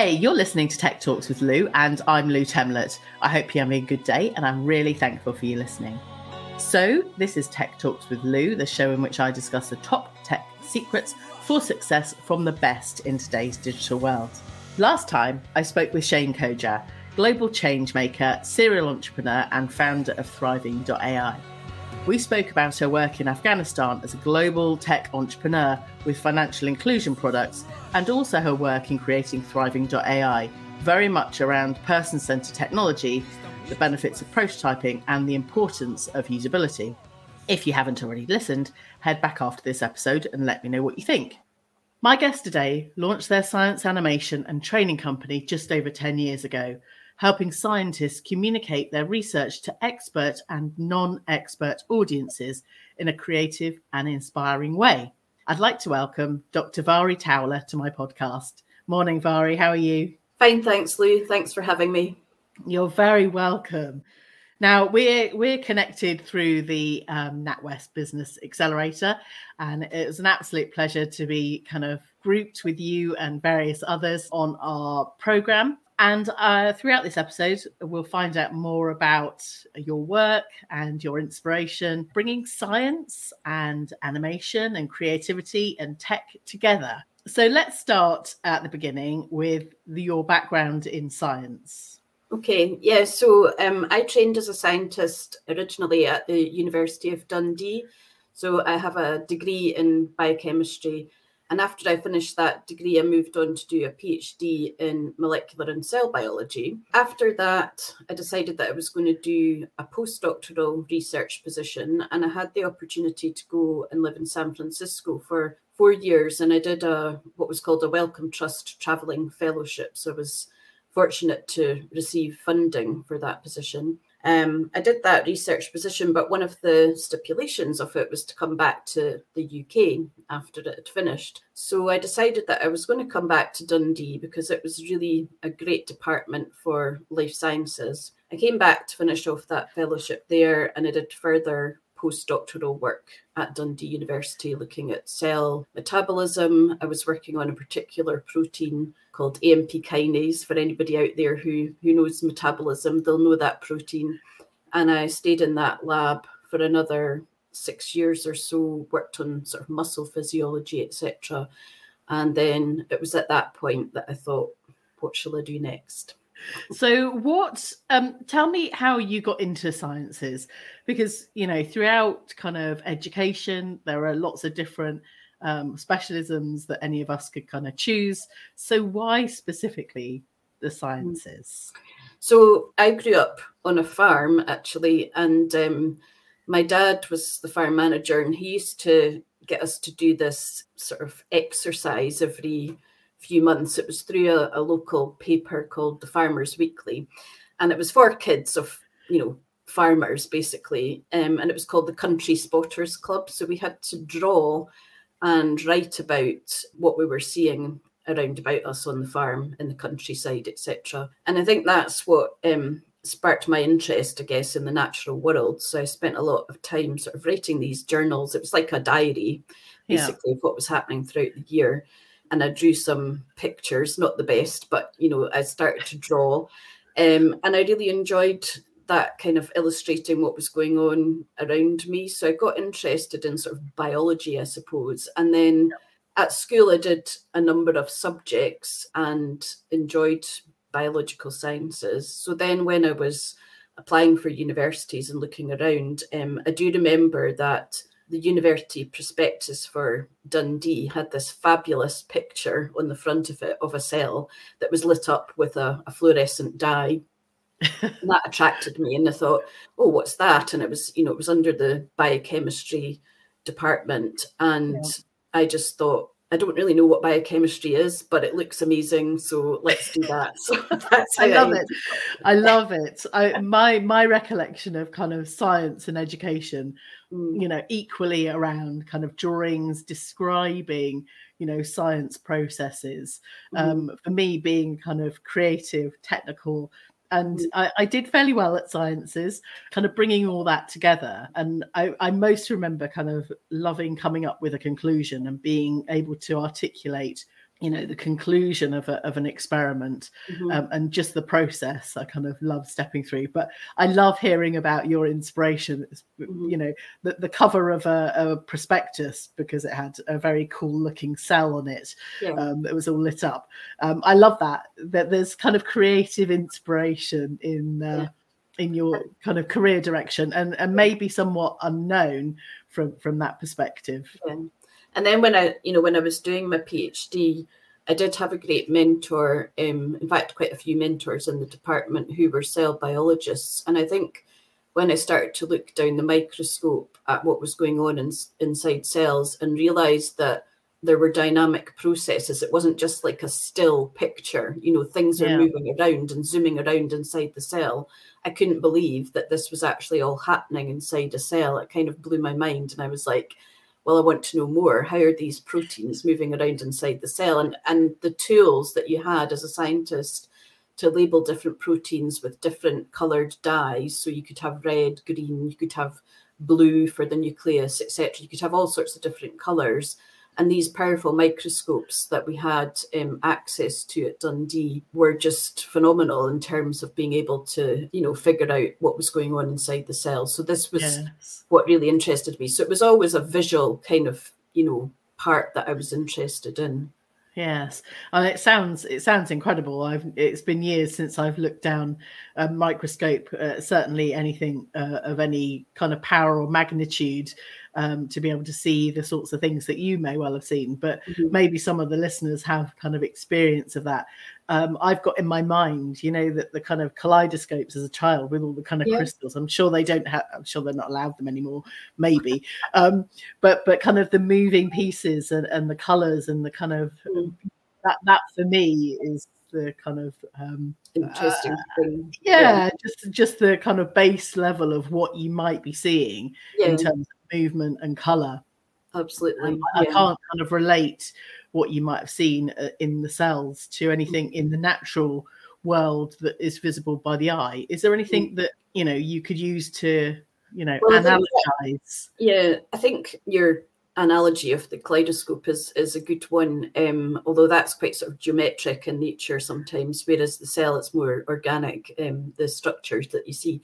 Hey, you're listening to Tech Talks with Lou, and I'm Lou Temlett. I hope you're having a good day, and I'm really thankful for you listening. So, this is Tech Talks with Lou, the show in which I discuss the top tech secrets for success from the best in today's digital world. Last time, I spoke with Shane Koja, global change maker, serial entrepreneur, and founder of Thriving.ai. We spoke about her work in Afghanistan as a global tech entrepreneur with financial inclusion products and also her work in creating Thriving.ai, very much around person centered technology, the benefits of prototyping, and the importance of usability. If you haven't already listened, head back after this episode and let me know what you think. My guest today launched their science animation and training company just over 10 years ago helping scientists communicate their research to expert and non expert audiences in a creative and inspiring way. I'd like to welcome Dr. Mhairi Towler to my podcast. Morning, Mhairi. How are you? Fine, thanks, Lou. Thanks for having me. You're very welcome. Now we're we're connected through the um, NatWest Business Accelerator, and it was an absolute pleasure to be kind of grouped with you and various others on our program. And uh, throughout this episode, we'll find out more about your work and your inspiration, bringing science and animation and creativity and tech together. So let's start at the beginning with the, your background in science. Okay, yeah, so um, I trained as a scientist originally at the University of Dundee. So I have a degree in biochemistry and after I finished that degree, I moved on to do a PhD in molecular and cell biology. After that, I decided that I was going to do a postdoctoral research position, and I had the opportunity to go and live in San Francisco for four years. And I did a what was called a Wellcome Trust traveling fellowship. So I was fortunate to receive funding for that position. Um, I did that research position, but one of the stipulations of it was to come back to the UK after it had finished. So I decided that I was going to come back to Dundee because it was really a great department for life sciences. I came back to finish off that fellowship there and I did further postdoctoral work at Dundee University looking at cell metabolism. I was working on a particular protein called AMP kinase. For anybody out there who, who knows metabolism, they'll know that protein. And I stayed in that lab for another six years or so, worked on sort of muscle physiology, etc. And then it was at that point that I thought, what shall I do next? So what um tell me how you got into sciences because you know throughout kind of education there are lots of different um, specialisms that any of us could kind of choose so why specifically the mm. sciences so i grew up on a farm actually and um, my dad was the farm manager and he used to get us to do this sort of exercise every few months. It was through a, a local paper called the Farmers Weekly, and it was for kids of you know farmers basically, um, and it was called the Country Spotters Club. So we had to draw and write about what we were seeing around about us on the farm in the countryside, etc. And I think that's what um, sparked my interest, I guess, in the natural world. So I spent a lot of time sort of writing these journals. It was like a diary, basically, yeah. of what was happening throughout the year and I drew some pictures, not the best, but you know, I started to draw. Um, and I really enjoyed that kind of illustrating what was going on around me. So I got interested in sort of biology, I suppose. And then at school, I did a number of subjects and enjoyed biological sciences. So then when I was applying for universities and looking around, um, I do remember that the university prospectus for Dundee had this fabulous picture on the front of it of a cell that was lit up with a, a fluorescent dye. that attracted me, and I thought, "Oh, what's that?" And it was, you know, it was under the biochemistry department, and yeah. I just thought, I don't really know what biochemistry is, but it looks amazing. So let's do that. So that's I love it. I love it. I, my my recollection of kind of science and education, mm. you know, equally around kind of drawings describing, you know, science processes. Mm. Um, for me, being kind of creative, technical and mm. I, I, did fairly well at sciences, kind of bringing all that together. And I, I, most remember kind of loving coming up with a conclusion and being able to articulate you know the conclusion of, a, of an experiment Mhm. um, and just the process i kind of love stepping through but i love hearing about your inspiration Mhm. you know the, the cover of a, a prospectus because it had a very cool looking cell on it Yeah. um, that was all lit up um, i love that that there's kind of creative inspiration in uh, in your kind of career direction and and maybe somewhat unknown from from that perspective Yeah. And then when I, you know, when I was doing my PhD, I did have a great mentor. Um, in fact, quite a few mentors in the department who were cell biologists. And I think when I started to look down the microscope at what was going on in, inside cells and realized that there were dynamic processes, it wasn't just like a still picture. You know, things are Yeah. moving around and zooming around inside the cell. I couldn't believe that this was actually all happening inside a cell. It kind of blew my mind, and I was like well i want to know more. How are these proteins moving around inside the cell? And and the tools that you had as a scientist to label different proteins with different colored dyes. So you could have red green you could have blue for the nucleus etc you could have all sorts of different colors and these powerful microscopes that we had um, access to at Dundee were just phenomenal in terms of being able to, you know, figure out what was going on inside the cell. So this was yes what really interested me. So it was always a visual kind of, you know, part that I was interested in. Yes, and it sounds it sounds incredible. I've it's been years since I've looked down a microscope. Uh, certainly, anything uh, of any kind of power or magnitude um, to be able to see the sorts of things that you may well have seen. But Mhm. maybe some of the listeners have kind of experience of that. Um, I've got in my mind, you know, that the kind of kaleidoscopes as a child with all the kind of Yeah. crystals. I'm sure they don't have. I'm sure they're not allowed them anymore. Maybe, um, but but kind of the moving pieces and, and the colors and the kind of Mm. that that for me is the kind of um, Interesting thing. yeah, just just the kind of base level of what you might be seeing Yeah, in terms of movement and color. absolutely. Um, I can't kind of relate what you might have seen uh, in the cells to anything in the natural world that is visible by the eye. Is there anything that you know you could use to you know Well, I think? Yeah, I think your analogy of the kaleidoscope is is a good one. Um, although that's quite sort of geometric in nature sometimes, whereas the cell it's more organic, um, the structures that you see.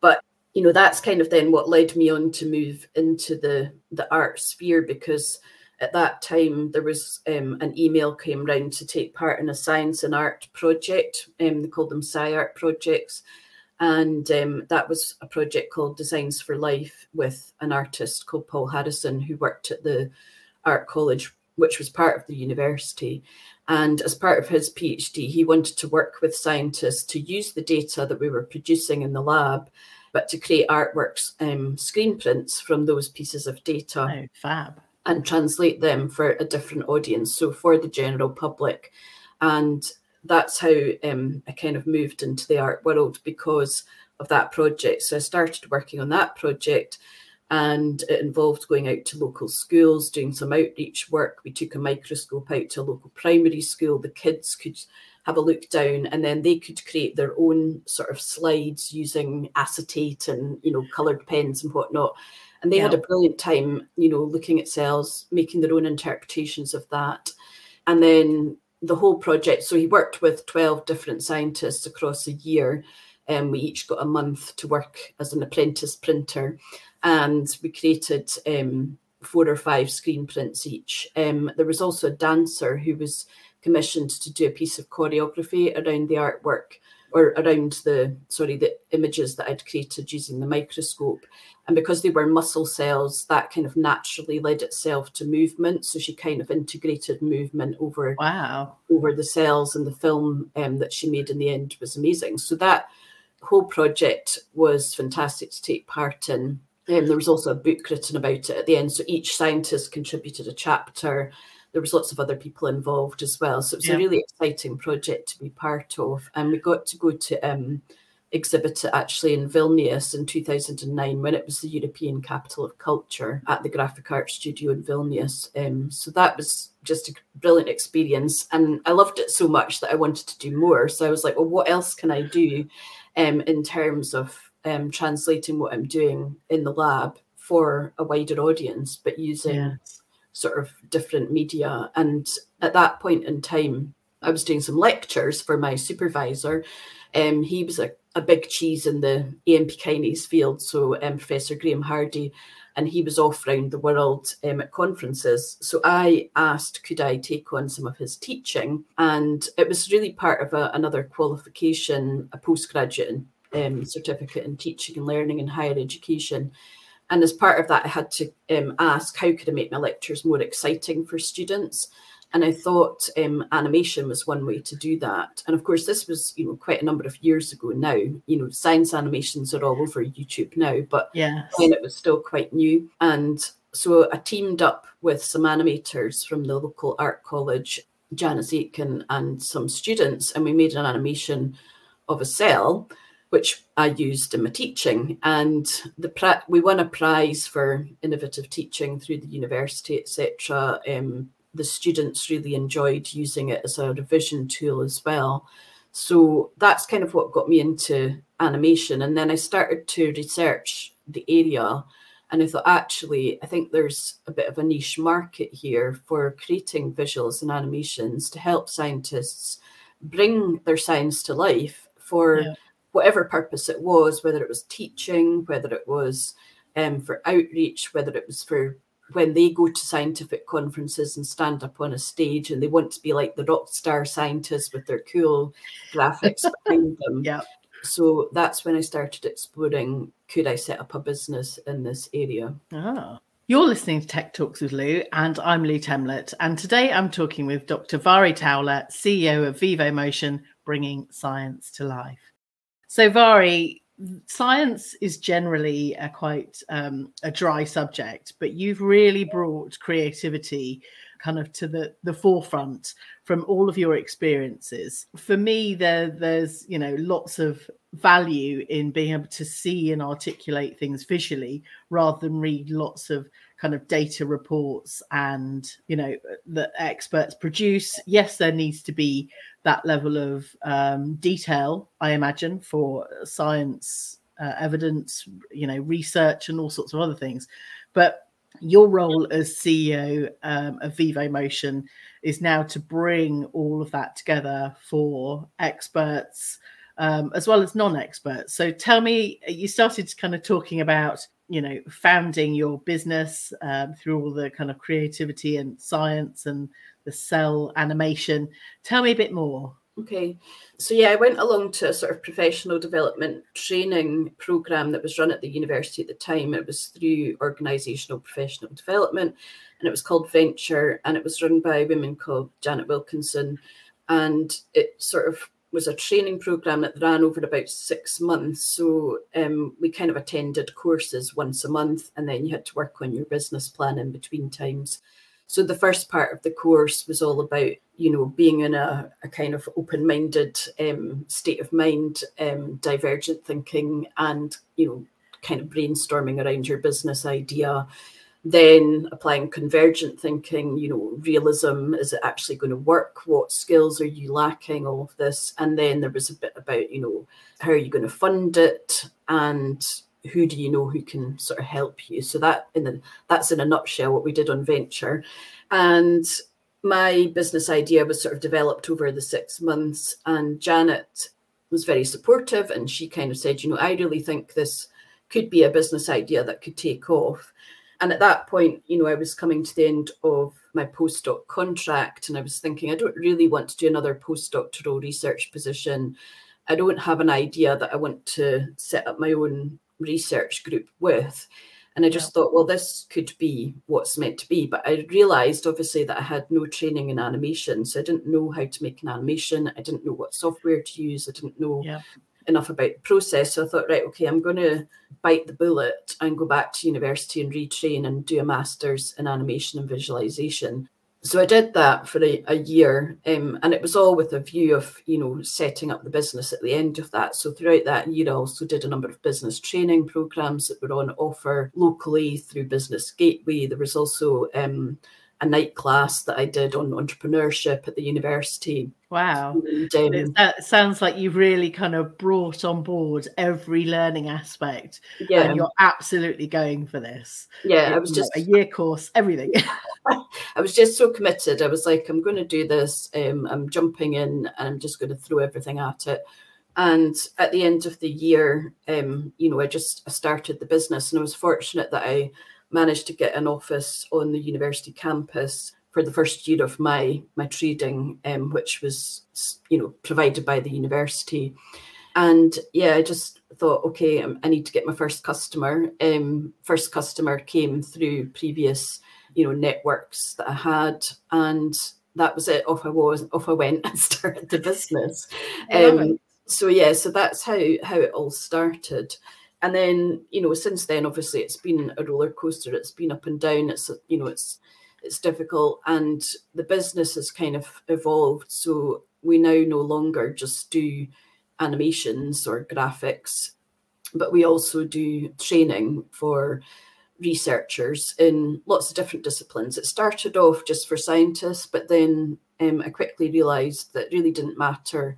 But you know, that's kind of then what led me on to move into the the art sphere because at that time there was um, an email came round to take part in a science and art project. Um, they called them SciArt projects and um, that was a project called Designs for Life with an artist called Paul Harrison who worked at the art college, which was part of the university. And as part of his PhD, he wanted to work with scientists to use the data that we were producing in the lab, but to create artworks, um, screen prints from those pieces of data Oh, fab. and translate them for a different audience, so for the general public. And that's how um, I kind of moved into the art world because of that project. So I started working on that project and it involved going out to local schools, doing some outreach work. We took a microscope out to a local primary school. The kids could have a look down and then they could create their own sort of slides using acetate and you know coloured pens and whatnot. And they had a brilliant time, you know, looking at cells, making their own interpretations of that. And then the whole project, so he worked with 12 different scientists across a year. And we each got a month to work as an apprentice printer. And we created um, four or five screen prints each. Um, there was also a dancer who was commissioned to do a piece of choreography around the artwork or around the sorry the images that I'd created using the microscope. And because they were muscle cells, that kind of naturally led itself to movement. So she kind of integrated movement over Wow. over the cells and the film um, that she made in the end was amazing. So that whole project was fantastic to take part in. Um, there was also a book written about it at the end. So each scientist contributed a chapter. There was lots of other people involved as well. So it was Yeah. a really exciting project to be part of. And we got to go to um, exhibit it actually in Vilnius in 2009 when it was the European Capital of Culture at the Graphic Art Studio in Vilnius. Um, so that was just a brilliant experience. And I loved it so much that I wanted to do more. So I was like, well, what else can I do um, in terms of um, translating what I'm doing in the lab for a wider audience, but using. Sort of different media. And at that point in time, I was doing some lectures for my supervisor. Um, he was a, a big cheese in the AMP kinase field, so um, Professor Grahame Hardie, and he was off around the world um, at conferences. So I asked, could I take on some of his teaching? And it was really part of a, another qualification, a postgraduate um, certificate in teaching and learning in higher education. And as part of that, I had to um, ask how could I make my lectures more exciting for students? And I thought um, animation was one way to do that. And of course, this was you know quite a number of years ago now. You know, science animations are all over YouTube now, but yeah, then it was still quite new. And so I teamed up with some animators from the local art college, Janice Aitken, and some students, and we made an animation of a cell which I used in my teaching. And the we won a prize for innovative teaching through the university, etc. Um, the students really enjoyed using it as a revision tool as well. So that's kind of what got me into animation. And then I started to research the area. And I thought, actually, I think there's a bit of a niche market here for creating visuals and animations to help scientists bring their science to life for yeah. Whatever purpose it was, whether it was teaching, whether it was um, for outreach, whether it was for when they go to scientific conferences and stand up on a stage and they want to be like the rock star scientists with their cool graphics behind them. Yeah. So that's when I started exploring could I set up a business in this area? Ah. You're listening to Tech Talks with Lou, and I'm Lou Temlett. And today I'm talking with Dr. Mhairi Towler, CEO of Vivomotion, bringing science to life. So, Mhairi, science is generally a quite um, a dry subject, but you've really brought creativity kind of to the the forefront from all of your experiences. For me, there there's you know lots of value in being able to see and articulate things visually rather than read lots of kind of data reports and you know that experts produce yes there needs to be that level of um, detail, I imagine, for science uh, evidence, you know, research and all sorts of other things. But your role as CEO um, of Vivomotion is now to bring all of that together for experts um, as well as non-experts. So tell me, you started kind of talking about you know founding your business um, through all the kind of creativity and science and the cell animation. Tell me a bit more. Okay. So, yeah, I went along to a sort of professional development training program that was run at the university at the time. It was through organizational professional development and it was called Venture and it was run by a woman called Janet Wilkinson. And it sort of was a training program that ran over about six months. So um, we kind of attended courses once a month and then you had to work on your business plan in between times. So the first part of the course was all about, you know, being in a, a kind of open-minded um, state of mind, um, divergent thinking, and you know, kind of brainstorming around your business idea. Then applying convergent thinking, you know, realism, is it actually going to work? What skills are you lacking? All of this. And then there was a bit about, you know, how are you going to fund it? And who do you know who can sort of help you? So that in the, that's in a nutshell what we did on venture. And my business idea was sort of developed over the six months. And Janet was very supportive and she kind of said, you know, I really think this could be a business idea that could take off. And at that point, you know, I was coming to the end of my postdoc contract and I was thinking, I don't really want to do another postdoctoral research position. I don't have an idea that I want to set up my own research group with. And I just yeah. thought, well, this could be what's meant to be. But I realized obviously that I had no training in animation. So I didn't know how to make an animation. I didn't know what software to use. I didn't know yeah. Enough about the process. So I thought, right, okay, I'm going to bite the bullet and go back to university and retrain and do a master's in animation and visualization so I did that for a, a year, um, and it was all with a view of you know setting up the business at the end of that. So throughout that year, I also did a number of business training programs that were on offer locally through Business Gateway. There was also um, a night class that I did on entrepreneurship at the university. Wow. And, um, that sounds like you've really kind of brought on board every learning aspect. Yeah. And you're absolutely going for this. Yeah. I was just a year course, everything. I was just so committed. I was like, I'm going to do this. Um, I'm jumping in and I'm just going to throw everything at it. And at the end of the year, um, you know, I just I started the business and I was fortunate that I managed to get an office on the university campus for the first year of my my trading, um, which was you know provided by the university. And yeah, I just thought, okay, um, I need to get my first customer. Um, first customer came through previous, you know, networks that I had, and that was it. Off I was, off I went, and started the business. Um, so yeah, so that's how how it all started and then you know since then obviously it's been a roller coaster. It's been up and down. It's you know it's it's difficult. And the business has kind of evolved. So we now no longer just do animations or graphics but we also do training for researchers in lots of different disciplines. It started off just for scientists but then um, i quickly realized that really didn't matter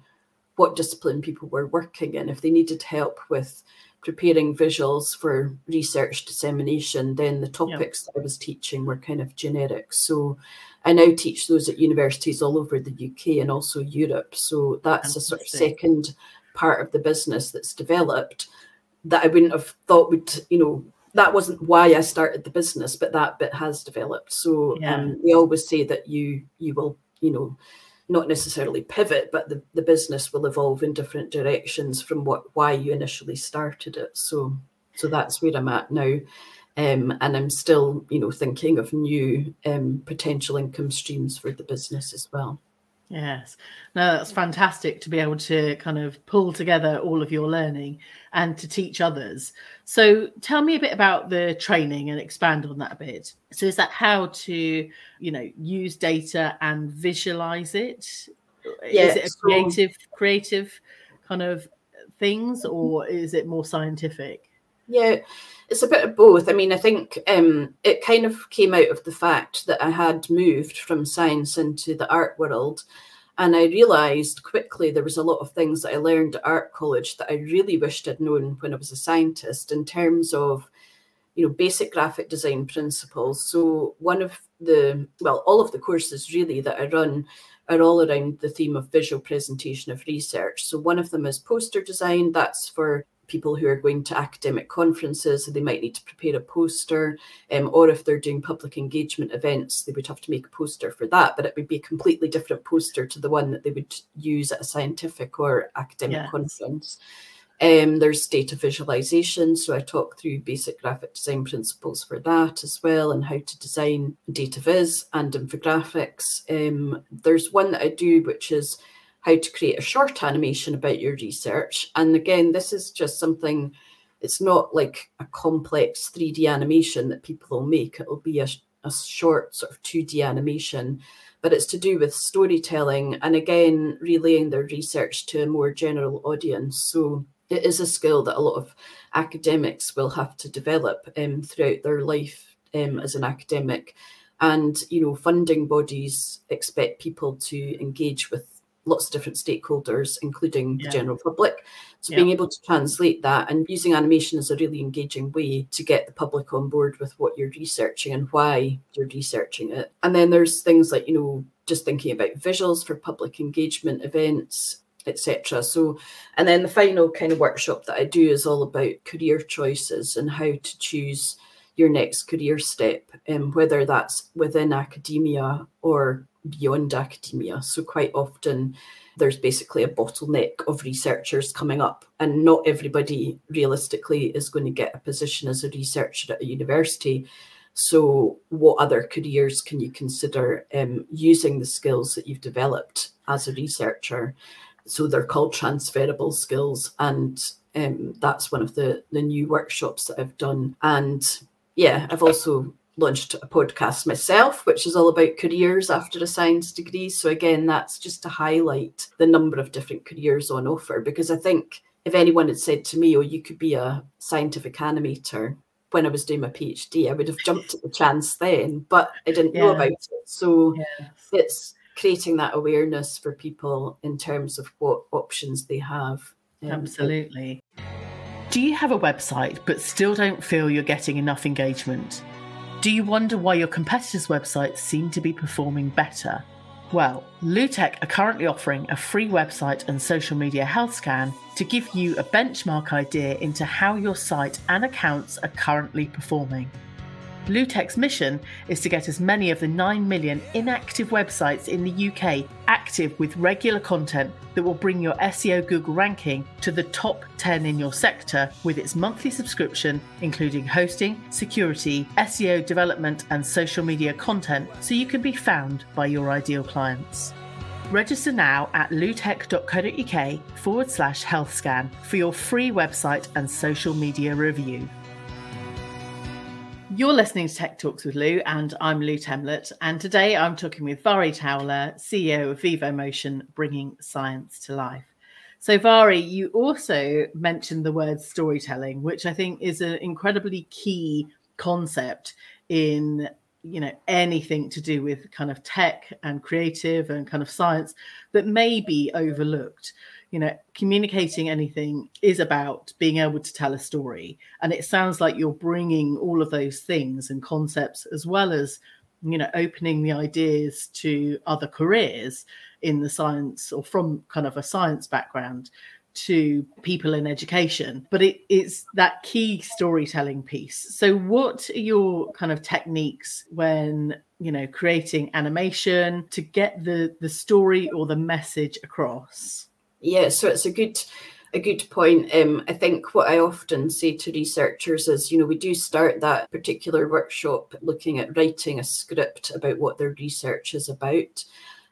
what discipline people were working in. If they needed help with preparing visuals for research dissemination, then the topics that I was teaching were kind of generic. So I now teach those at universities all over the UK and also Europe. So that's a sort of second part of the business that's developed that I wouldn't have thought would, you know, that wasn't why I started the business, but that bit has developed. So yeah. um, we always say that you you will, you know, not necessarily pivot, but the, the business will evolve in different directions from what why you initially started it. So so that's where I'm at now. Um, and I'm still, you know, thinking of new um, potential income streams for the business as well. Yes, no, that's fantastic to be able to kind of pull together all of your learning and to teach others. So, tell me a bit about the training and expand on that a bit. So, is that how to, you know, use data and visualize it? Yeah, is it a creative, creative kind of things, or is it more scientific? Yeah, it's a bit of both. I mean, I think um, it kind of came out of the fact that I had moved from science into the art world. And I realised quickly there was a lot of things that I learned at art college that I really wished I'd known when I was a scientist in terms of, you know, basic graphic design principles. So one of the, well, all of the courses really that I run are all around the theme of visual presentation of research. So one of them is poster design. That's for people who are going to academic conferences, so they might need to prepare a poster, um, or if they're doing public engagement events, they would have to make a poster for that, but it would be a completely different poster to the one that they would use at a scientific or academic yes. conference. Um, there's data visualization, so I talk through basic graphic design principles for that as well, and how to design data viz and infographics. Um, there's one that I do which is how to create a short animation about your research. And again, this is just something, it's not like a complex 3D animation that people will make. It'll be a, a short sort of 2D animation, but it's to do with storytelling and again, relaying their research to a more general audience. So it is a skill that a lot of academics will have to develop um, throughout their life um, as an academic. And, you know, funding bodies expect people to engage with lots of different stakeholders, including yeah. the general public. So yeah. being able to translate that and using animation is a really engaging way to get the public on board with what you're researching and why you're researching it. And then there's things like, you know, just thinking about visuals for public engagement events, etc. So, and then the final kind of workshop that I do is all about career choices and how to choose your next career step, um, whether that's within academia or beyond academia. So, quite often, there's basically a bottleneck of researchers coming up, and not everybody realistically is going to get a position as a researcher at a university. So, what other careers can you consider um, using the skills that you've developed as a researcher? So, they're called transferable skills, and um, that's one of the the new workshops that I've done. And yeah, I've also launched a podcast myself, which is all about careers after a science degree. So, again, that's just to highlight the number of different careers on offer because I think if anyone had said to me, oh, you could be a scientific animator, when I was doing my PhD. I would have jumped at the chance then, but I didn't yeah. know about it. So yes. it's creating that awareness for people in terms of what options they have. Absolutely. Do you have a website but still don't feel you're getting enough engagement? Do you wonder why your competitors' websites seem to be performing better? Well, Loutech are currently offering a free website and social media health scan to give you a benchmark idea into how your site and accounts are currently performing. Loutech's mission is to get as many of the 9 million inactive websites in the UK active with regular content that will bring your SEO Google ranking to the top 10 in your sector with its monthly subscription, including hosting, security, SEO development, and social media content, so you can be found by your ideal clients. Register now at loutech.co.uk forward slash health scan for your free website and social media review. You're listening to Tech Talks with Lou, and I'm Lou Temlett. And today I'm talking with Mhairi Towler, CEO of Vivomotion, bringing science to life. So, Mhairi, you also mentioned the word storytelling, which I think is an incredibly key concept in you know anything to do with kind of tech and creative and kind of science that may be overlooked you know communicating anything is about being able to tell a story. And it sounds like you're bringing all of those things and concepts as well as you know opening the ideas to other careers in the science or from kind of a science background to people in education. But it, it's that key storytelling piece. So what are your kind of techniques when you know creating animation to get the the story or the message across yeah, so it's a good a good point. Um, I think what I often say to researchers is, you know, we do start that particular workshop looking at writing a script about what their research is about.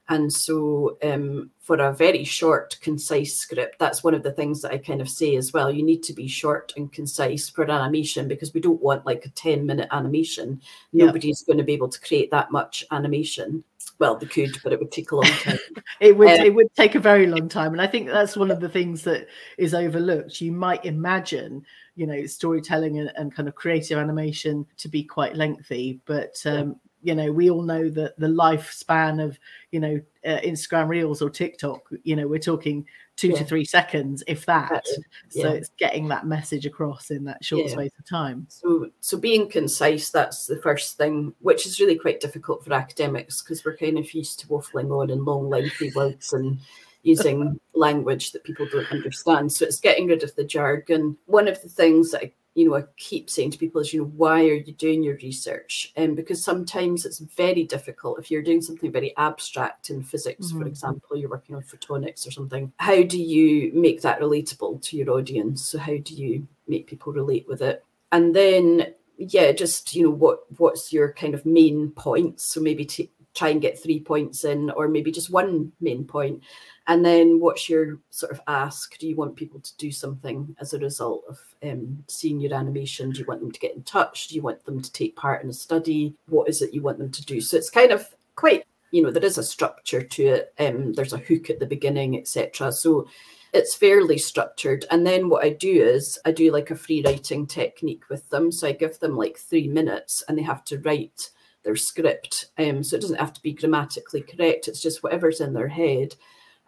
And so, um, for a very short, concise script, that's one of the things that I kind of say as well. You need to be short and concise for animation because we don't want like a 10 minute animation. Nobody's going to be able to create that much animation well they could but it would take a long time. It would um, it would take a very long time and i think that's one of the things that is overlooked. You might imagine you know storytelling and, and kind of creative animation to be quite lengthy but um, you know we all know that the lifespan of you know uh, instagram reels or tiktok you know we're talking two yeah. to three seconds if that yeah. so it's getting that message across in that short yeah. space of time so so being concise that's the first thing which is really quite difficult for academics because we're kind of used to waffling on in long lengthy words and using language that people don't understand so it's getting rid of the jargon one of the things that I you know, I keep saying to people is, you know, why are you doing your research? And um, because sometimes it's very difficult if you're doing something very abstract in physics, mm-hmm. for example, you're working on photonics or something. How do you make that relatable to your audience? So how do you make people relate with it? And then, yeah, just you know, what what's your kind of main points? So maybe t- try and get three points in, or maybe just one main point and then what's your sort of ask? Do you want people to do something as a result of um, seeing your animation? Do you want them to get in touch? Do you want them to take part in a study? What is it you want them to do? So it's kind of quite, you know, there is a structure to it. Um, there's a hook at the beginning, etc. So it's fairly structured. And then what I do is I do like a free writing technique with them. So I give them like three minutes and they have to write their script. Um, so it doesn't have to be grammatically correct. It's just whatever's in their head.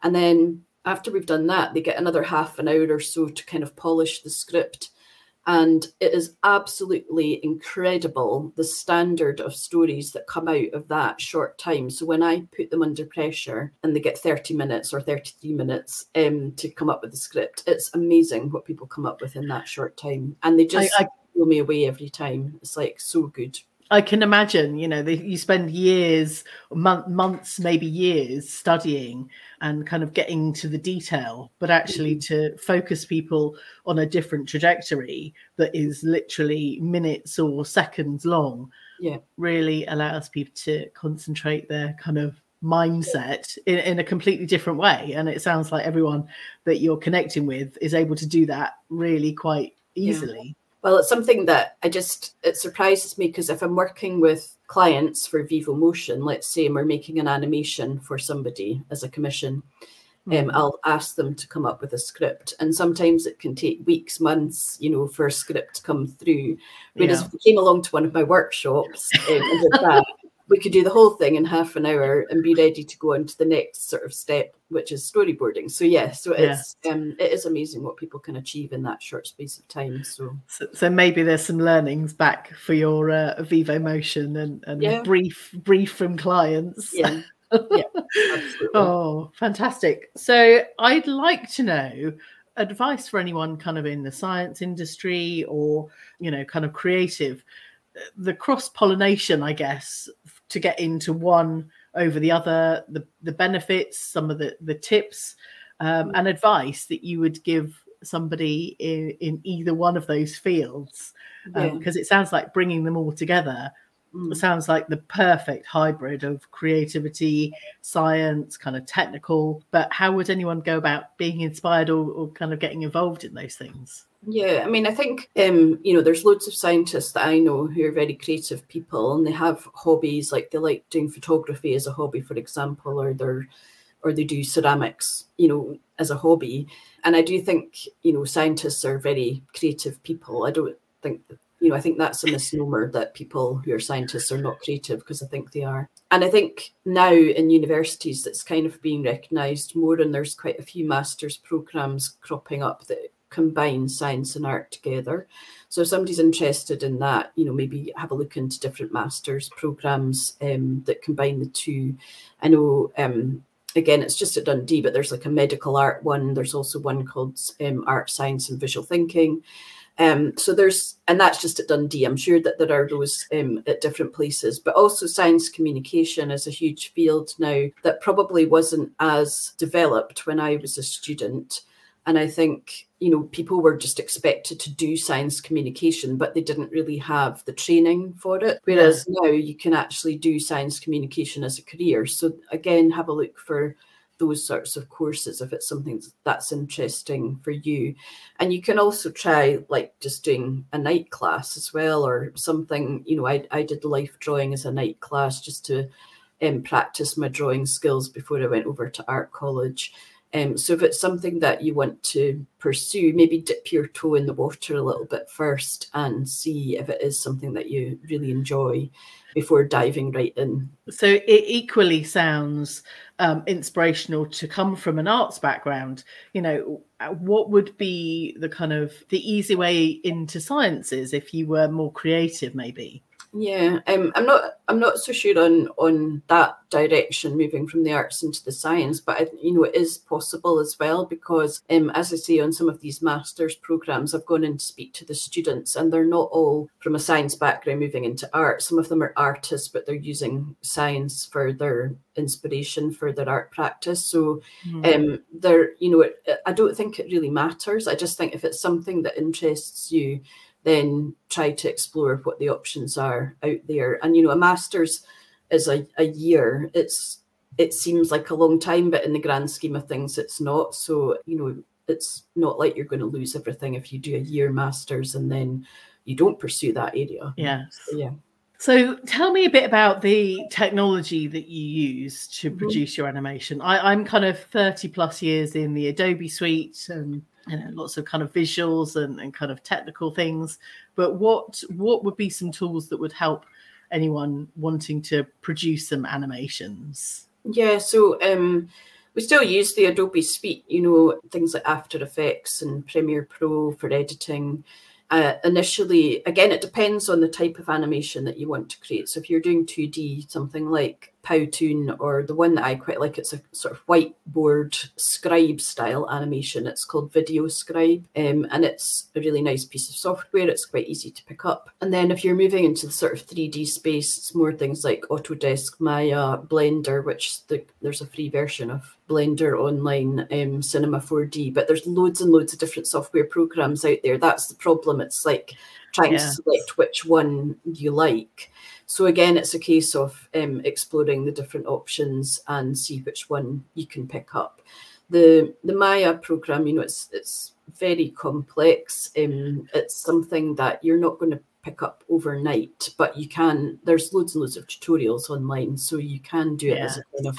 And then after we've done that, they get another half an hour or so to kind of polish the script. And it is absolutely incredible the standard of stories that come out of that short time. So when I put them under pressure and they get 30 minutes or 33 minutes um, to come up with the script, it's amazing what people come up with in that short time. And they just I, I, blow me away every time. It's like so good. I can imagine, you know, the, you spend years, month, months, maybe years studying and kind of getting to the detail, but actually mm-hmm. to focus people on a different trajectory that is literally minutes or seconds long, yeah, really allows people to concentrate their kind of mindset in, in a completely different way. And it sounds like everyone that you're connecting with is able to do that really quite easily. Yeah well, it's something that I just, it surprises me because if I'm working with clients for Vivomotion, let's say, and we're making an animation for somebody as a commission, um, I'll ask them to come up with a script, and sometimes it can take weeks, months, you know, for a script to come through. Whereas yeah. if you came along to one of my workshops um, and did that, we could do the whole thing in half an hour and be ready to go on to the next sort of step, which is storyboarding. So yeah, so it's yeah. um, it is amazing what people can achieve in that short space of time. So so, so maybe there's some learnings back for your uh, Vivomotion and, and yeah. brief brief from clients. Yeah. yeah, oh, fantastic. So I'd like to know advice for anyone kind of in the science industry or you know kind of creative the cross pollination i guess to get into one over the other, the the benefits, some of the the tips um, and advice that you would give somebody in, in either one of those fields, because um, yeah. it sounds like bringing them all together mm. sounds like the perfect hybrid of creativity, science, kind of technical. But how would anyone go about being inspired or, or kind of getting involved in those things? Yeah, I mean, I think um, you know, there's loads of scientists that I know who are very creative people, and they have hobbies like they like doing photography as a hobby, for example, or they're or they do ceramics, you know, as a hobby. And I do think you know, scientists are very creative people. I don't think you know, I think that's a misnomer that people who are scientists are not creative because I think they are. And I think now in universities that's kind of being recognised more, and there's quite a few masters programs cropping up that combine science and art together. So if somebody's interested in that, you know, maybe have a look into different masters programs um, that combine the two. I know um, again, it's just at Dundee, but there's like a medical art one. There's also one called um, Art, Science, and Visual Thinking. Um, so there's, and that's just at Dundee. I'm sure that there are those um, at different places, but also science communication is a huge field now that probably wasn't as developed when I was a student. And I think, you know, people were just expected to do science communication, but they didn't really have the training for it. Whereas yeah. now you can actually do science communication as a career. So again, have a look for those sorts of courses if it's something that's interesting for you. And you can also try like just doing a night class as well, or something, you know, I, I did life drawing as a night class just to um, practice my drawing skills before I went over to art college. Um, so if it's something that you want to pursue, maybe dip your toe in the water a little bit first and see if it is something that you really enjoy before diving right in. So it equally sounds um, inspirational to come from an arts background. You know, what would be the kind of the easy way into sciences if you were more creative, maybe? Yeah, um, I'm not. I'm not so sure on on that direction, moving from the arts into the science. But I, you know, it is possible as well because, um, as I say, on some of these masters programs, I've gone in to speak to the students, and they're not all from a science background moving into art. Some of them are artists, but they're using science for their inspiration for their art practice. So, mm. um, they're you know, it, I don't think it really matters. I just think if it's something that interests you then try to explore what the options are out there. And you know, a master's is a, a year. It's it seems like a long time, but in the grand scheme of things, it's not. So, you know, it's not like you're going to lose everything if you do a year master's and then you don't pursue that area. Yeah. So, yeah. So tell me a bit about the technology that you use to mm-hmm. produce your animation. I, am kind of 30 plus years in the Adobe suite and you know lots of kind of visuals and, and kind of technical things. But what what would be some tools that would help anyone wanting to produce some animations? Yeah so um we still use the adobe suite you know things like after effects and premiere pro for editing. Uh, initially again it depends on the type of animation that you want to create. So if you're doing 2d something like Powtoon or the one that I quite like. It's a sort of whiteboard scribe style animation. It's called Video Scribe, um, and it's a really nice piece of software. It's quite easy to pick up. And then if you're moving into the sort of 3D space, it's more things like Autodesk, Maya, Blender, which the, there's a free version of Blender online, um, Cinema 4D. But there's loads and loads of different software programs out there. That's the problem. It's like trying yeah. to select which one you like. So again, it's a case of um, exploring the different options and see which one you can pick up. The the Maya program, you know, it's it's very complex. Um, it's something that you're not going to pick up overnight, but you can. There's loads and loads of tutorials online, so you can do it yeah. as a kind of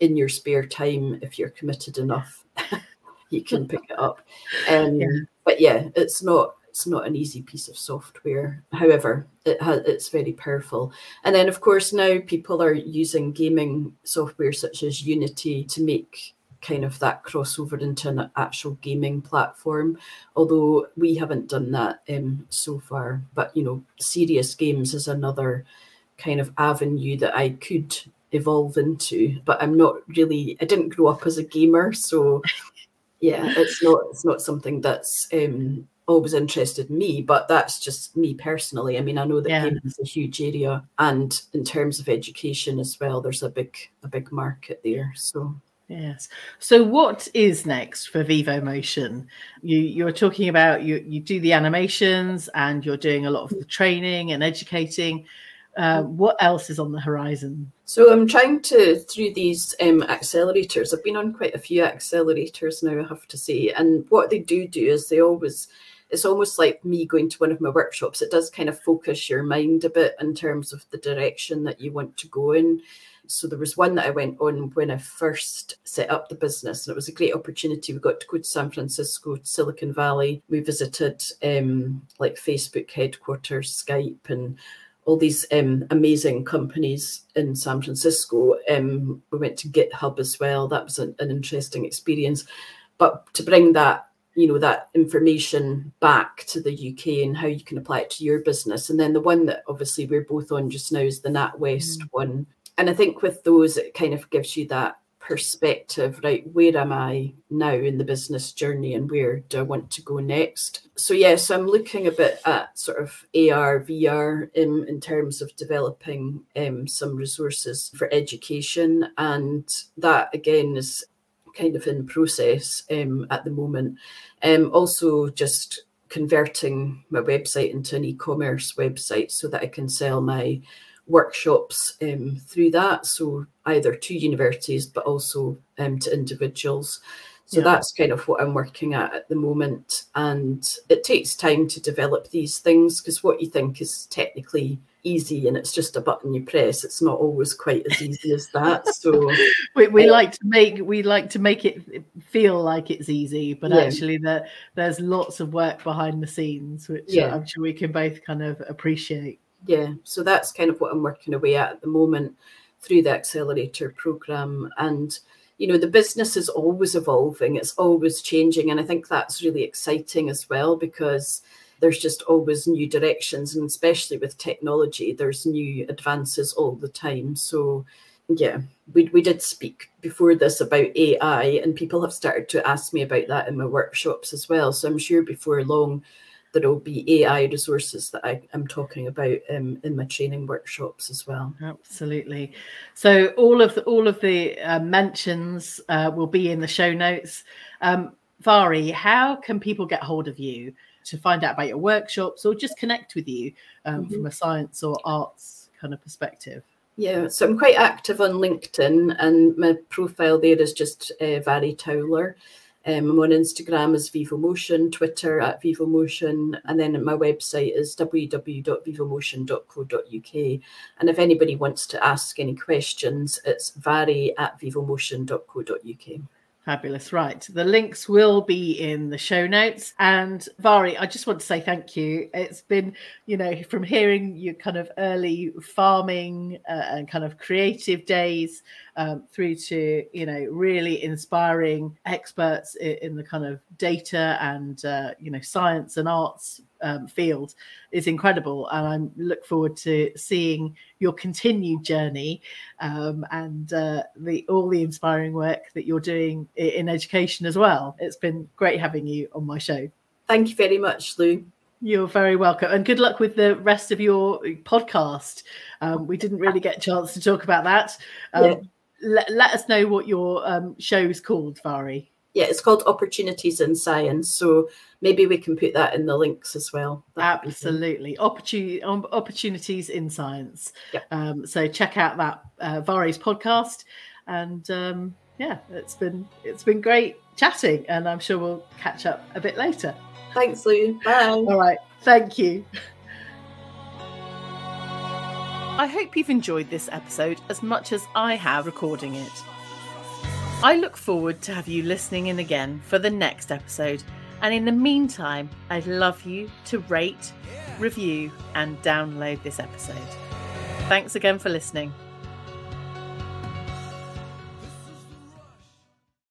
in your spare time if you're committed enough you can pick it up um, yeah. but yeah it's not it's not an easy piece of software. However it has it's very powerful. And then of course now people are using gaming software such as unity to make kind of that crossover into an actual gaming platform although we haven't done that um, so far. But you know serious games is another kind of avenue that i could evolve into but i'm not really i didn't grow up as a gamer so yeah it's not it's not something that's um always interested me but that's just me personally i mean i know that yeah. gaming is a huge area and in terms of education as well there's a big a big market there so Yes. So, what is next for Vivomotion? You you're talking about you you do the animations and you're doing a lot of the training and educating. Uh, what else is on the horizon? So I'm trying to through these um, accelerators. I've been on quite a few accelerators now, I have to say. And what they do do is they always it's almost like me going to one of my workshops. It does kind of focus your mind a bit in terms of the direction that you want to go in. So there was one that I went on when I first set up the business, and it was a great opportunity. We got to go to San Francisco, Silicon Valley. We visited um, like Facebook headquarters, Skype, and all these um, amazing companies in San Francisco. Um, we went to GitHub as well. That was an, an interesting experience. But to bring that you know that information back to the UK and how you can apply it to your business. And then the one that obviously we're both on just now is the NatWest mm. one, and I think with those, it kind of gives you that perspective, right? Where am I now in the business journey and where do I want to go next? So, yes, I'm looking a bit at sort of AR, VR in, in terms of developing um, some resources for education. And that again is kind of in process um, at the moment. Um, also, just converting my website into an e commerce website so that I can sell my workshops um, through that. So either to universities, but also um, to individuals. So yeah. that's kind of what I'm working at at the moment. And it takes time to develop these things because what you think is technically easy and it's just a button you press it's not always quite as easy as that so we, we uh, like to make we like to make it feel like it's easy but yeah. actually there there's lots of work behind the scenes which yeah. i'm sure we can both kind of appreciate yeah so that's kind of what i'm working away at at the moment through the accelerator program and you know the business is always evolving it's always changing and i think that's really exciting as well because there's just always new directions and especially with technology there's new advances all the time so yeah we, we did speak before this about ai and people have started to ask me about that in my workshops as well so i'm sure before long there will be AI resources that I am talking about um, in my training workshops as well. Absolutely. So all of the, all of the uh, mentions uh, will be in the show notes. Um, Mhairi, how can people get hold of you to find out about your workshops or just connect with you um, mm-hmm. from a science or arts kind of perspective? Yeah, so I'm quite active on LinkedIn, and my profile there is just uh, Mhairi Towler. Um, I'm on Instagram as Vivomotion, Twitter at Vivomotion, and then my website is www.vivomotion.co.uk. And if anybody wants to ask any questions, it's mhairi at vivomotion.co.uk. Fabulous. Right. The links will be in the show notes. And Mhairi, I just want to say thank you. It's been, you know, from hearing your kind of early farming uh, and kind of creative days um, through to, you know, really inspiring experts in, in the kind of data and, uh, you know, science and arts um, field is incredible, and I look forward to seeing your continued journey um, and uh, the all the inspiring work that you're doing in education as well. It's been great having you on my show. Thank you very much, Lou. You're very welcome, and good luck with the rest of your podcast. Um, we didn't really get a chance to talk about that. Um, yeah. Let, let, us know what your um, show's called, Mhairi yeah, it's called Opportunities in Science. So maybe we can put that in the links as well. Absolutely, opportunity um, opportunities in science. Yep. Um, so check out that uh, Mhairi's podcast, and um, yeah, it's been it's been great chatting, and I'm sure we'll catch up a bit later. Thanks, Lou. Bye. All right, thank you. I hope you've enjoyed this episode as much as I have recording it. I look forward to have you listening in again for the next episode. And in the meantime, I'd love you to rate, review, and download this episode. Thanks again for listening.